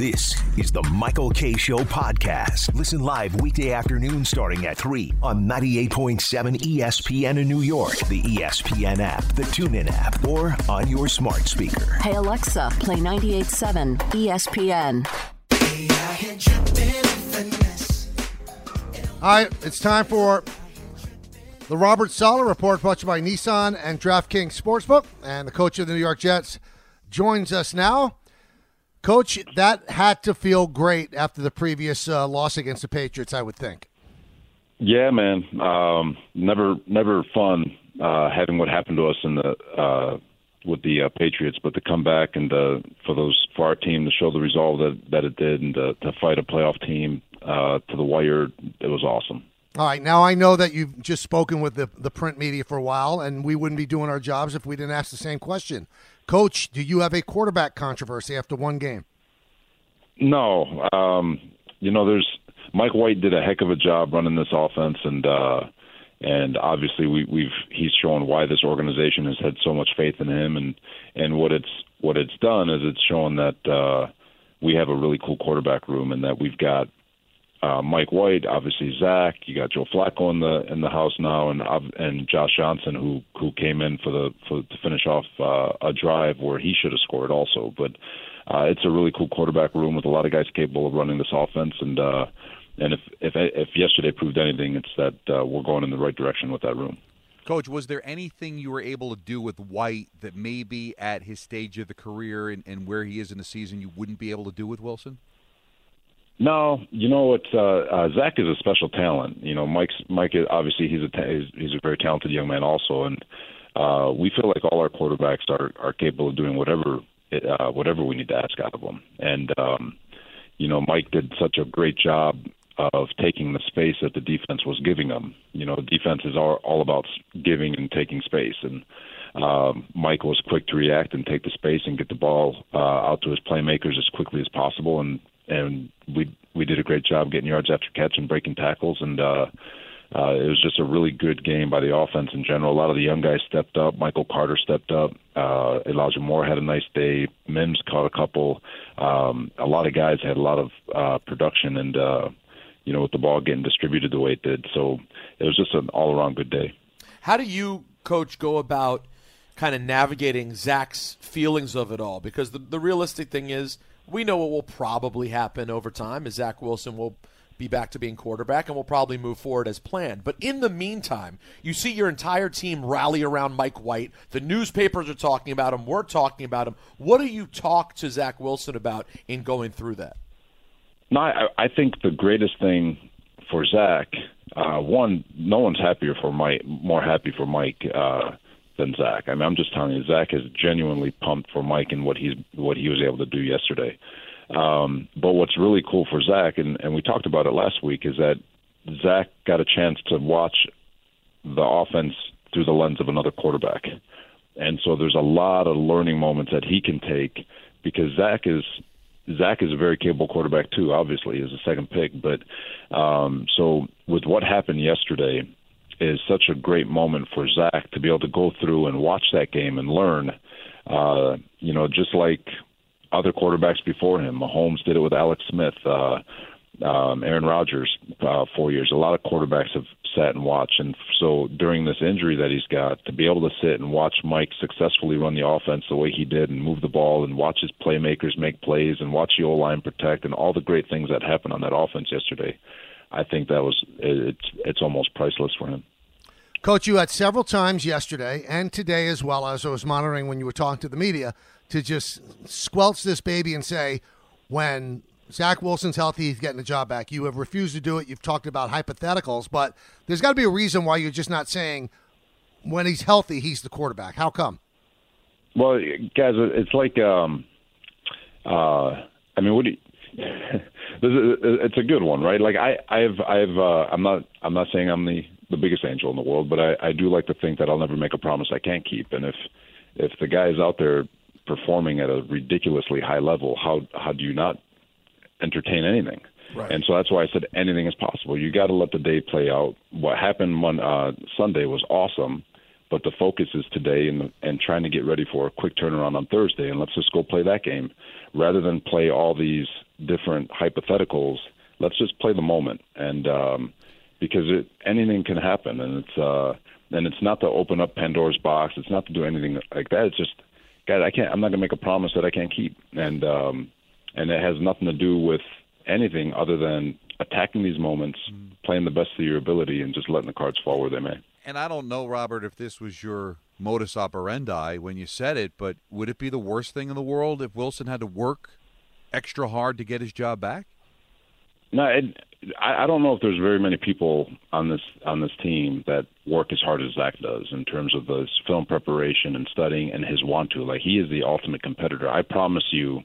This is the Michael Kay Show podcast. Listen live weekday afternoon starting at 3 on 98.7 ESPN in New York, the ESPN app, the TuneIn app, or on your smart speaker. Hey Alexa, play 98.7 ESPN. All right, it's time for the Robert Saleh Report, brought to you by Nissan and DraftKings Sportsbook. And the coach of the New York Jets joins us now. Coach, that had to feel great after the previous uh, loss against the Patriots, I would think. Yeah, man. Um, never, never fun uh, having what happened to us in the uh, with the uh, Patriots, but to come back and uh, for those for our team to show the resolve that that it did and to, to fight a playoff team uh, to the wire, it was awesome. All right, now I know that you've just spoken with the, the print media for a while, and we wouldn't be doing our jobs if we didn't ask the same question. Coach, do you have a quarterback controversy after one game? No, um, you know, there's Mike White did a heck of a job running this offense, and uh, and obviously we, we've he's shown why this organization has had so much faith in him, and and what it's what it's done is it's shown that uh, we have a really cool quarterback room, and that we've got uh, Mike White, obviously Zach. You got Joe Flacco in the in the house now, and and Josh Johnson, who who came in for the for to finish off uh, a drive where he should have scored also. But uh, it's a really cool quarterback room with a lot of guys capable of running this offense, and uh, and if if if yesterday proved anything, it's that uh, we're going in the right direction with that room. Coach, was there anything you were able to do with White that maybe at his stage of the career and, and where he is in the season you wouldn't be able to do with Wilson? No, you know what? Uh, uh, Zach is a special talent. You know, Mike's Mike. Is, obviously, he's a he's, he's a very talented young man also, and uh, we feel like all our quarterbacks are are capable of doing whatever uh, whatever we need to ask out of them. And um, you know, Mike did such a great job of taking the space that the defense was giving them. You know, defense is all, all about giving and taking space, and um, Mike was quick to react and take the space and get the ball uh, out to his playmakers as quickly as possible, and and a great job getting yards after catch and breaking tackles, and uh, uh, it was just a really good game by the offense in general. A lot of the young guys stepped up. Michael Carter stepped up. Uh, Elijah Moore had a nice day. Mims caught a couple. Um, a lot of guys had a lot of uh, production, and uh, you know, with the ball getting distributed the way it did, so it was just an all-around good day. How do you, coach, go about kind of navigating Zach's feelings of it all? Because the, the realistic thing is, we know what will probably happen over time is Zach Wilson will be back to being quarterback and will probably move forward as planned. But in the meantime, you see your entire team rally around Mike White. The newspapers are talking about him. We're talking about him. What do you talk to Zach Wilson about in going through that? No, I, I think the greatest thing for Zach, uh, one, no one's happier for Mike, more happy for Mike uh, than Zach. I mean, I'm just telling you, Zach is genuinely pumped for Mike and what he's what he was able to do yesterday. Um, but what's really cool for Zach, and, and we talked about it last week, is that Zach got a chance to watch the offense through the lens of another quarterback. And so there's a lot of learning moments that he can take because Zach is Zach is a very capable quarterback too. Obviously, is a second pick, but um, so with what happened yesterday is such a great moment for Zach to be able to go through and watch that game and learn. Uh, you know, just like other quarterbacks before him. Mahomes did it with Alex Smith, uh, um, Aaron Rodgers, uh, four years. A lot of quarterbacks have sat and watched, and so during this injury that he's got, to be able to sit and watch Mike successfully run the offense the way he did, and move the ball, and watch his playmakers make plays, and watch the O line protect, and all the great things that happened on that offense yesterday. I think that was it's it's almost priceless for him. Coach, you had several times yesterday and today as well as I was monitoring when you were talking to the media to just squelch this baby and say, when Zach Wilson's healthy, he's getting the job back. You have refused to do it. You've talked about hypotheticals, but there's got to be a reason why you're just not saying when he's healthy, he's the quarterback. How come? Well, guys, it's like, um, uh, I mean, what do you, it's a good one, right? Like I, I've, I've, uh, I'm not, I'm not saying I'm the the biggest angel in the world, but I, I do like to think that I'll never make a promise I can't keep. And if, if the guy is out there performing at a ridiculously high level, how how do you not entertain anything? Right. And so that's why I said anything is possible. You got to let the day play out. What happened on uh, Sunday was awesome, but the focus is today and and trying to get ready for a quick turnaround on Thursday. And let's just go play that game rather than play all these different hypotheticals. Let's just play the moment, and um, because it, anything can happen, and it's uh, and it's not to open up Pandora's box. It's not to do anything like that. It's just, God, I can't. I'm not gonna make a promise that I can't keep, and um, and it has nothing to do with anything other than attacking these moments, mm. playing the best of your ability, and just letting the cards fall where they may. And I don't know, Robert, if this was your modus operandi when you said it, but would it be the worst thing in the world if Wilson had to work extra hard to get his job back? No, I, I don't know if there's very many people on this on this team that work as hard as Zach does in terms of the film preparation and studying and his want to. Like he is the ultimate competitor. I promise you,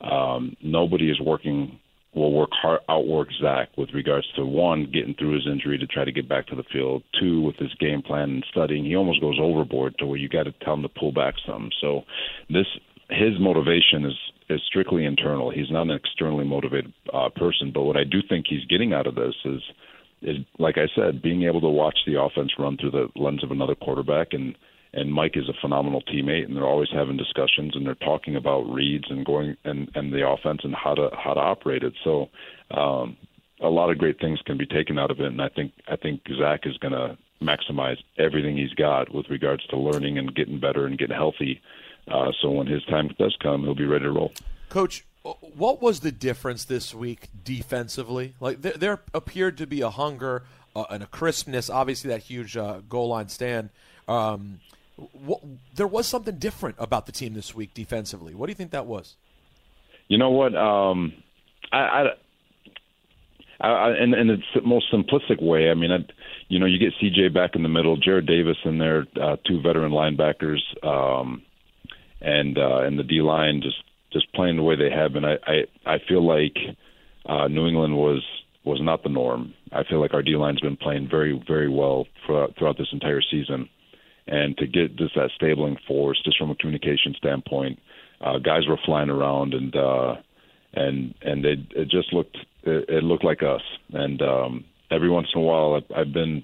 um, nobody is working will work hard outwork Zach with regards to one getting through his injury to try to get back to the field. Two with his game plan and studying, he almost goes overboard to where you got to tell him to pull back some. So this his motivation is is strictly internal. He's not an externally motivated uh, person. But what I do think he's getting out of this is is like I said, being able to watch the offense run through the lens of another quarterback and and Mike is a phenomenal teammate, and they're always having discussions, and they're talking about reads and going and and the offense and how to how to operate it. So, um, a lot of great things can be taken out of it, and I think I think Zach is going to maximize everything he's got with regards to learning and getting better and getting healthy. Uh, so when his time does come, he'll be ready to roll. Coach, what was the difference this week defensively? Like there, there appeared to be a hunger uh, and a crispness. Obviously, that huge uh, goal line stand. Um, what, there was something different about the team this week defensively. What do you think that was? You know what? Um, I, I, I, in, in the most simplistic way, I mean, I, you know, you get CJ back in the middle, Jarrad Davis in there, uh, two veteran linebackers, um, and uh, and the D line just just playing the way they have been. I I, I feel like uh, New England was was not the norm. I feel like our D line's been playing very very well throughout, throughout this entire season and to get just that stabling force, just from a communication standpoint, uh, guys were flying around and uh, and and they it just looked it, it looked like us. And um, every once in a while, I've, I've been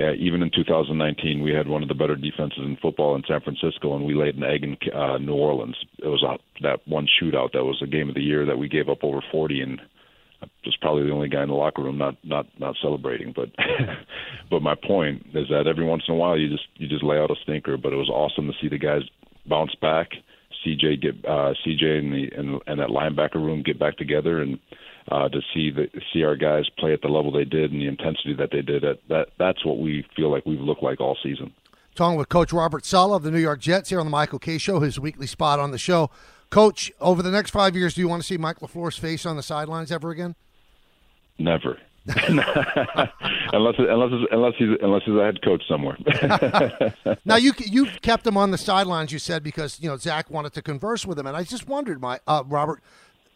uh, even in 2019, we had one of the better defenses in football in San Francisco, and we laid an egg in uh, New Orleans. It was a, that one shootout that was a game of the year that we gave up over 40, and I was probably the only guy in the locker room not not not celebrating. But but my point is that every once in a while you just you just lay out a stinker. But it was awesome to see the guys bounce back. CJ get uh, CJ and the and, and that linebacker room get back together and uh, to see the see our guys play at the level they did and the intensity that they did. At, that that's what we feel like we've looked like all season. Talking with Coach Robert Saleh of the New York Jets here on the Michael Kay Show, his weekly spot on the show. Coach, over the next five years, do you want to see Mike LaFleur's face on the sidelines ever again? Never. unless unless unless he's unless he's a head coach somewhere. now you you've kept him on the sidelines. You said because you know Zach wanted to converse with him, and I just wondered, my uh, Robert,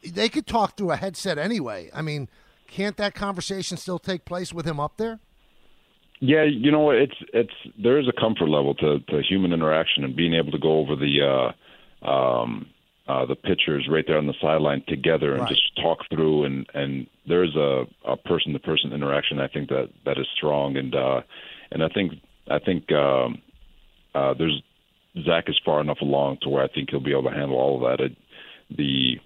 they could talk through a headset anyway. I mean, can't that conversation still take place with him up there? Yeah, you know it's it's there is a comfort level to to human interaction and being able to go over the. Uh, um, uh, the pitchers right there on the sideline together and right. just talk through and and there's a a person to person interaction I think that that is strong and uh and I think I think um uh there's Zach is far enough along to where I think he'll be able to handle all of that. It, the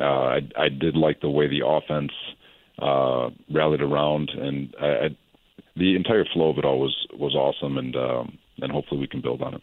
uh I I did like the way the offense uh rallied around and I, I the entire flow of it all was was awesome and um and hopefully we can build on it.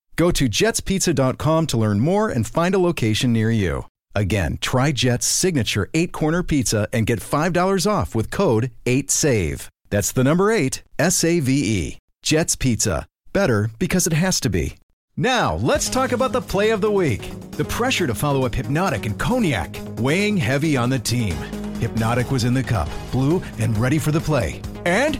Go to jetspizza.com to learn more and find a location near you. Again, try Jet's signature eight corner pizza and get $5 off with code 8SAVE. That's the number eight, S A V E. Jets Pizza. Better because it has to be. Now, let's talk about the play of the week. The pressure to follow up Hypnotic and Cognac, weighing heavy on the team. Hypnotic was in the cup, blue, and ready for the play. And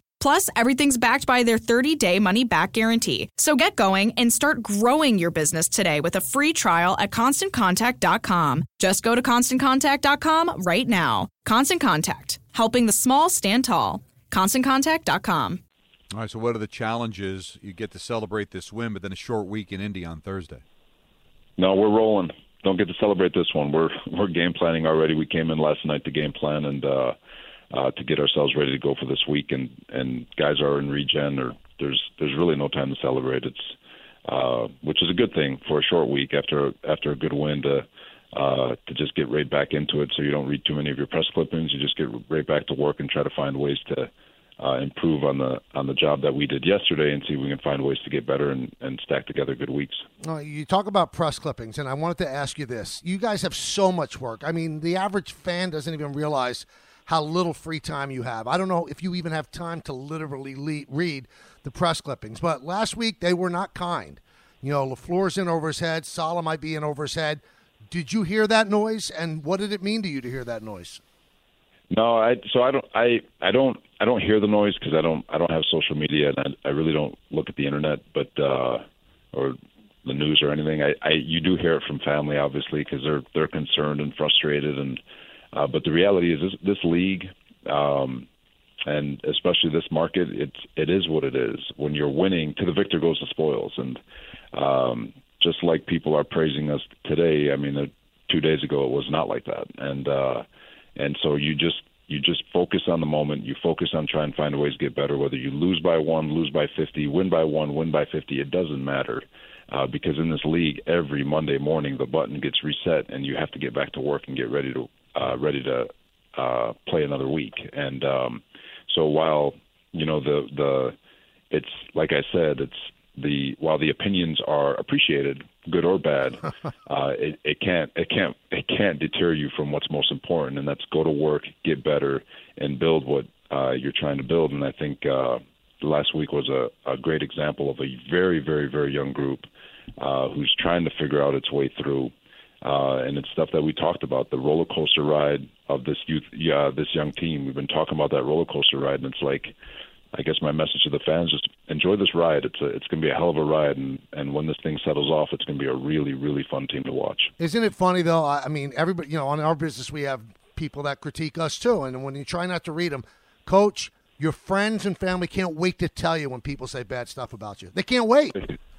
Plus, everything's backed by their 30 day money back guarantee. So get going and start growing your business today with a free trial at constantcontact.com. Just go to constantcontact.com right now. Constant Contact, helping the small stand tall. ConstantContact.com. All right, so what are the challenges? You get to celebrate this win, but then a short week in Indy on Thursday. No, we're rolling. Don't get to celebrate this one. We're we're game planning already. We came in last night to game plan and uh, uh, to get ourselves ready to go for this week. And and guys are in regen. Or there's there's really no time to celebrate. It's uh, which is a good thing for a short week after after a good win to uh, to just get right back into it. So you don't read too many of your press clippings. You just get right back to work and try to find ways to uh, improve on the on the job that we did yesterday and see if we can find ways to get better and, and stack together good weeks. You talk about press clippings, and I wanted to ask you this: You guys have so much work. I mean, the average fan doesn't even realize how little free time you have. I don't know if you even have time to literally le- read the press clippings. But last week they were not kind. You know, LaFleur's in over his head. Saleh might be in over his head. Did you hear that noise? And what did it mean to you to hear that noise? No, I so I don't I I don't I don't hear the noise because I don't I don't have social media and I, I really don't look at the internet, but uh, or the news or anything. I, I you do hear it from family obviously because they're they're concerned and frustrated and uh, but the reality is this this league um, and especially this market it's it is what it is. When you're winning, to the victor goes the spoils and um, just like people are praising us today. I mean, uh, two days ago it was not like that and. uh and so you just you just focus on the moment. You focus on trying to find ways to get better. Whether you lose by one, lose by fifty, win by one, win by fifty, it doesn't matter. Uh, because in this league, every Monday morning the button gets reset, and you have to get back to work and get ready to uh, ready to uh, play another week. And um, so while you know the the it's like I said, it's the while the opinions are appreciated, good or bad, uh, it, it can't it can't it can't deter you from what's most important, and that's go to work, get better, and build what uh, you're trying to build. And I think uh, last week was a, a great example of a very very very young group uh, who's trying to figure out its way through. Uh, and it's stuff that we talked about the roller coaster ride of this youth, yeah, this young team. We've been talking about that roller coaster ride, and it's like I guess my message to the fans is enjoy this ride. It's a, it's going to be a hell of a ride, and, and when this thing settles off, it's going to be a really really fun team to watch. Isn't it funny though? I I mean, everybody, you know, on our business we have people that critique us too, and when you try not to read them, Coach, your friends and family can't wait to tell you when people say bad stuff about you. They can't wait.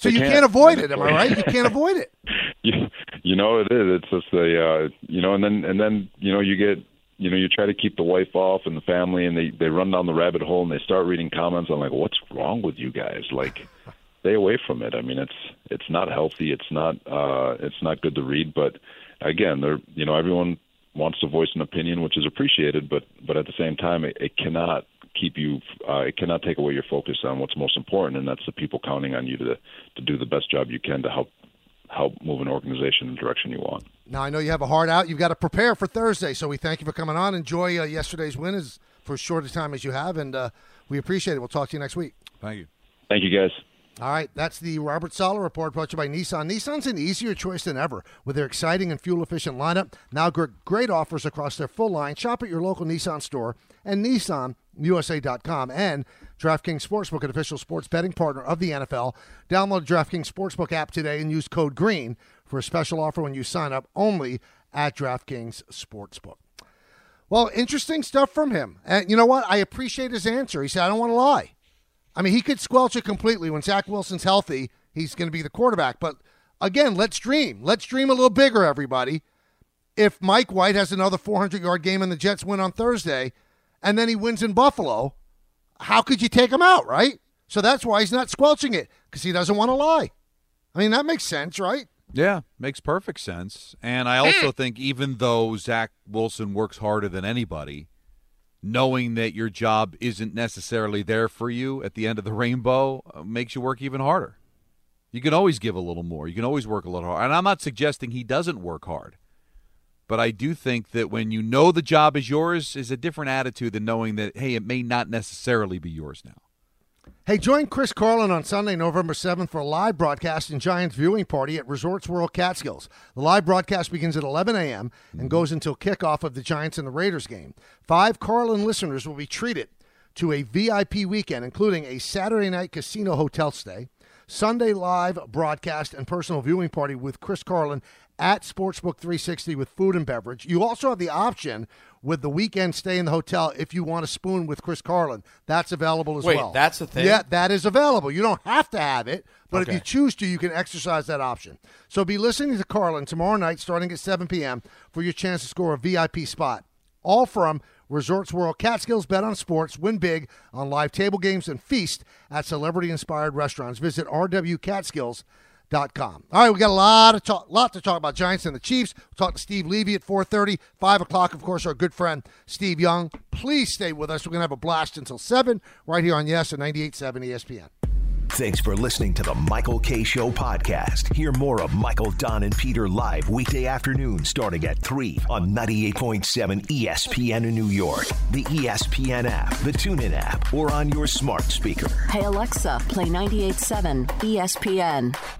So you can't. can't avoid it. Am I right? You can't avoid it. you, you know it is. It's just a uh, you know, and then and then you know you get you know you try to keep the wife off and the family, and they they run down the rabbit hole and they start reading comments. I'm like, what's wrong with you guys? Like, stay away from it. I mean, it's it's not healthy. It's not uh, it's not good to read. But again, they're you know everyone wants to voice an opinion, which is appreciated, but but at the same time, it, it cannot keep you uh, it cannot take away your focus on what's most important, and that's the people counting on you to to do the best job you can to help help move an organization in the direction you want. Now I know you have a hard out. You've got to prepare for Thursday. So we thank you for coming on. Enjoy uh, yesterday's win as for as short a time as you have, and uh, we appreciate it. We'll talk to you next week. Thank you. Thank you, guys. All right, that's the Robert Saleh report brought to you by Nissan. Nissan's an easier choice than ever with their exciting and fuel efficient lineup. Now, great offers across their full line. Shop at your local Nissan store and NissanUSA.com and DraftKings Sportsbook, an official sports betting partner of the NFL. Download the DraftKings Sportsbook app today and use code GREEN for a special offer when you sign up only at DraftKings Sportsbook. Well, interesting stuff from him. And you know what? I appreciate his answer. He said, I don't want to lie. I mean, he could squelch it completely. When Zach Wilson's healthy, he's going to be the quarterback. But again, let's dream. Let's dream a little bigger, everybody. If Mike White has another 400 yard game and the Jets win on Thursday, and then he wins in Buffalo, how could you take him out, right? So that's why he's not squelching it because he doesn't want to lie. I mean, that makes sense, right? Yeah, makes perfect sense. And I also think even though Zach Wilson works harder than anybody, knowing that your job isn't necessarily there for you at the end of the rainbow uh, makes you work even harder. You can always give a little more. You can always work a little hard. And I'm not suggesting he doesn't work hard. But I do think that when you know the job is yours is a different attitude than knowing that hey, it may not necessarily be yours now. Hey, join Chris Carlin on Sunday, November 7th for a live broadcast and Giants viewing party at Resorts World Catskills. The live broadcast begins at 11 a.m. and mm-hmm. goes until kickoff of the Giants and the Raiders game. Five Carlin listeners will be treated to a VIP weekend, including a Saturday night casino hotel stay, Sunday live broadcast, and personal viewing party with Chris Carlin at Sportsbook 360 with food and beverage. You also have the option with the weekend stay in the hotel if you want to spoon with Chris Carlin. That's available as Wait, well. that's the thing? Yeah, that is available. You don't have to have it, but okay. if you choose to, you can exercise that option. So be listening to Carlin tomorrow night starting at 7 p.m. for your chance to score a VIP spot. All from Resorts World Catskills Bet on Sports. Win big on live table games and feast at celebrity inspired restaurants. Visit RW Catskills Dot com. All right, we got a lot of talk, lot to talk about Giants and the Chiefs. We'll talk to Steve Levy at 4:30, 5 o'clock. Of course, our good friend Steve Young. Please stay with us. We're gonna have a blast until seven right here on Yes at 98.7 ESPN. Thanks for listening to the Michael Kay Show podcast. Hear more of Michael, Don, and Peter live weekday afternoon starting at 3 on 98.7 ESPN in New York, the ESPN app, the TuneIn app, or on your smart speaker. Hey, Alexa, play 98.7 ESPN.